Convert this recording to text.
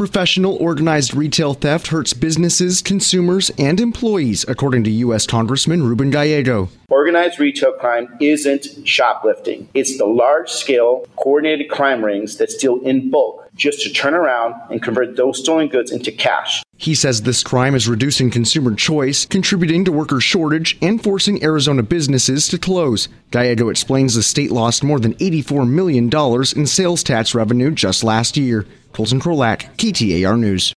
Professional organized retail theft hurts businesses, consumers, and employees, according to U.S. Congressman Ruben Gallego. Organized retail crime isn't shoplifting. It's the large scale, coordinated crime rings that steal in bulk just to turn around and convert those stolen goods into cash. He says this crime is reducing consumer choice, contributing to worker shortage, and forcing Arizona businesses to close. Gallego explains the state lost more than $84 million in sales tax revenue just last year. Colton Krolak, KTAR News.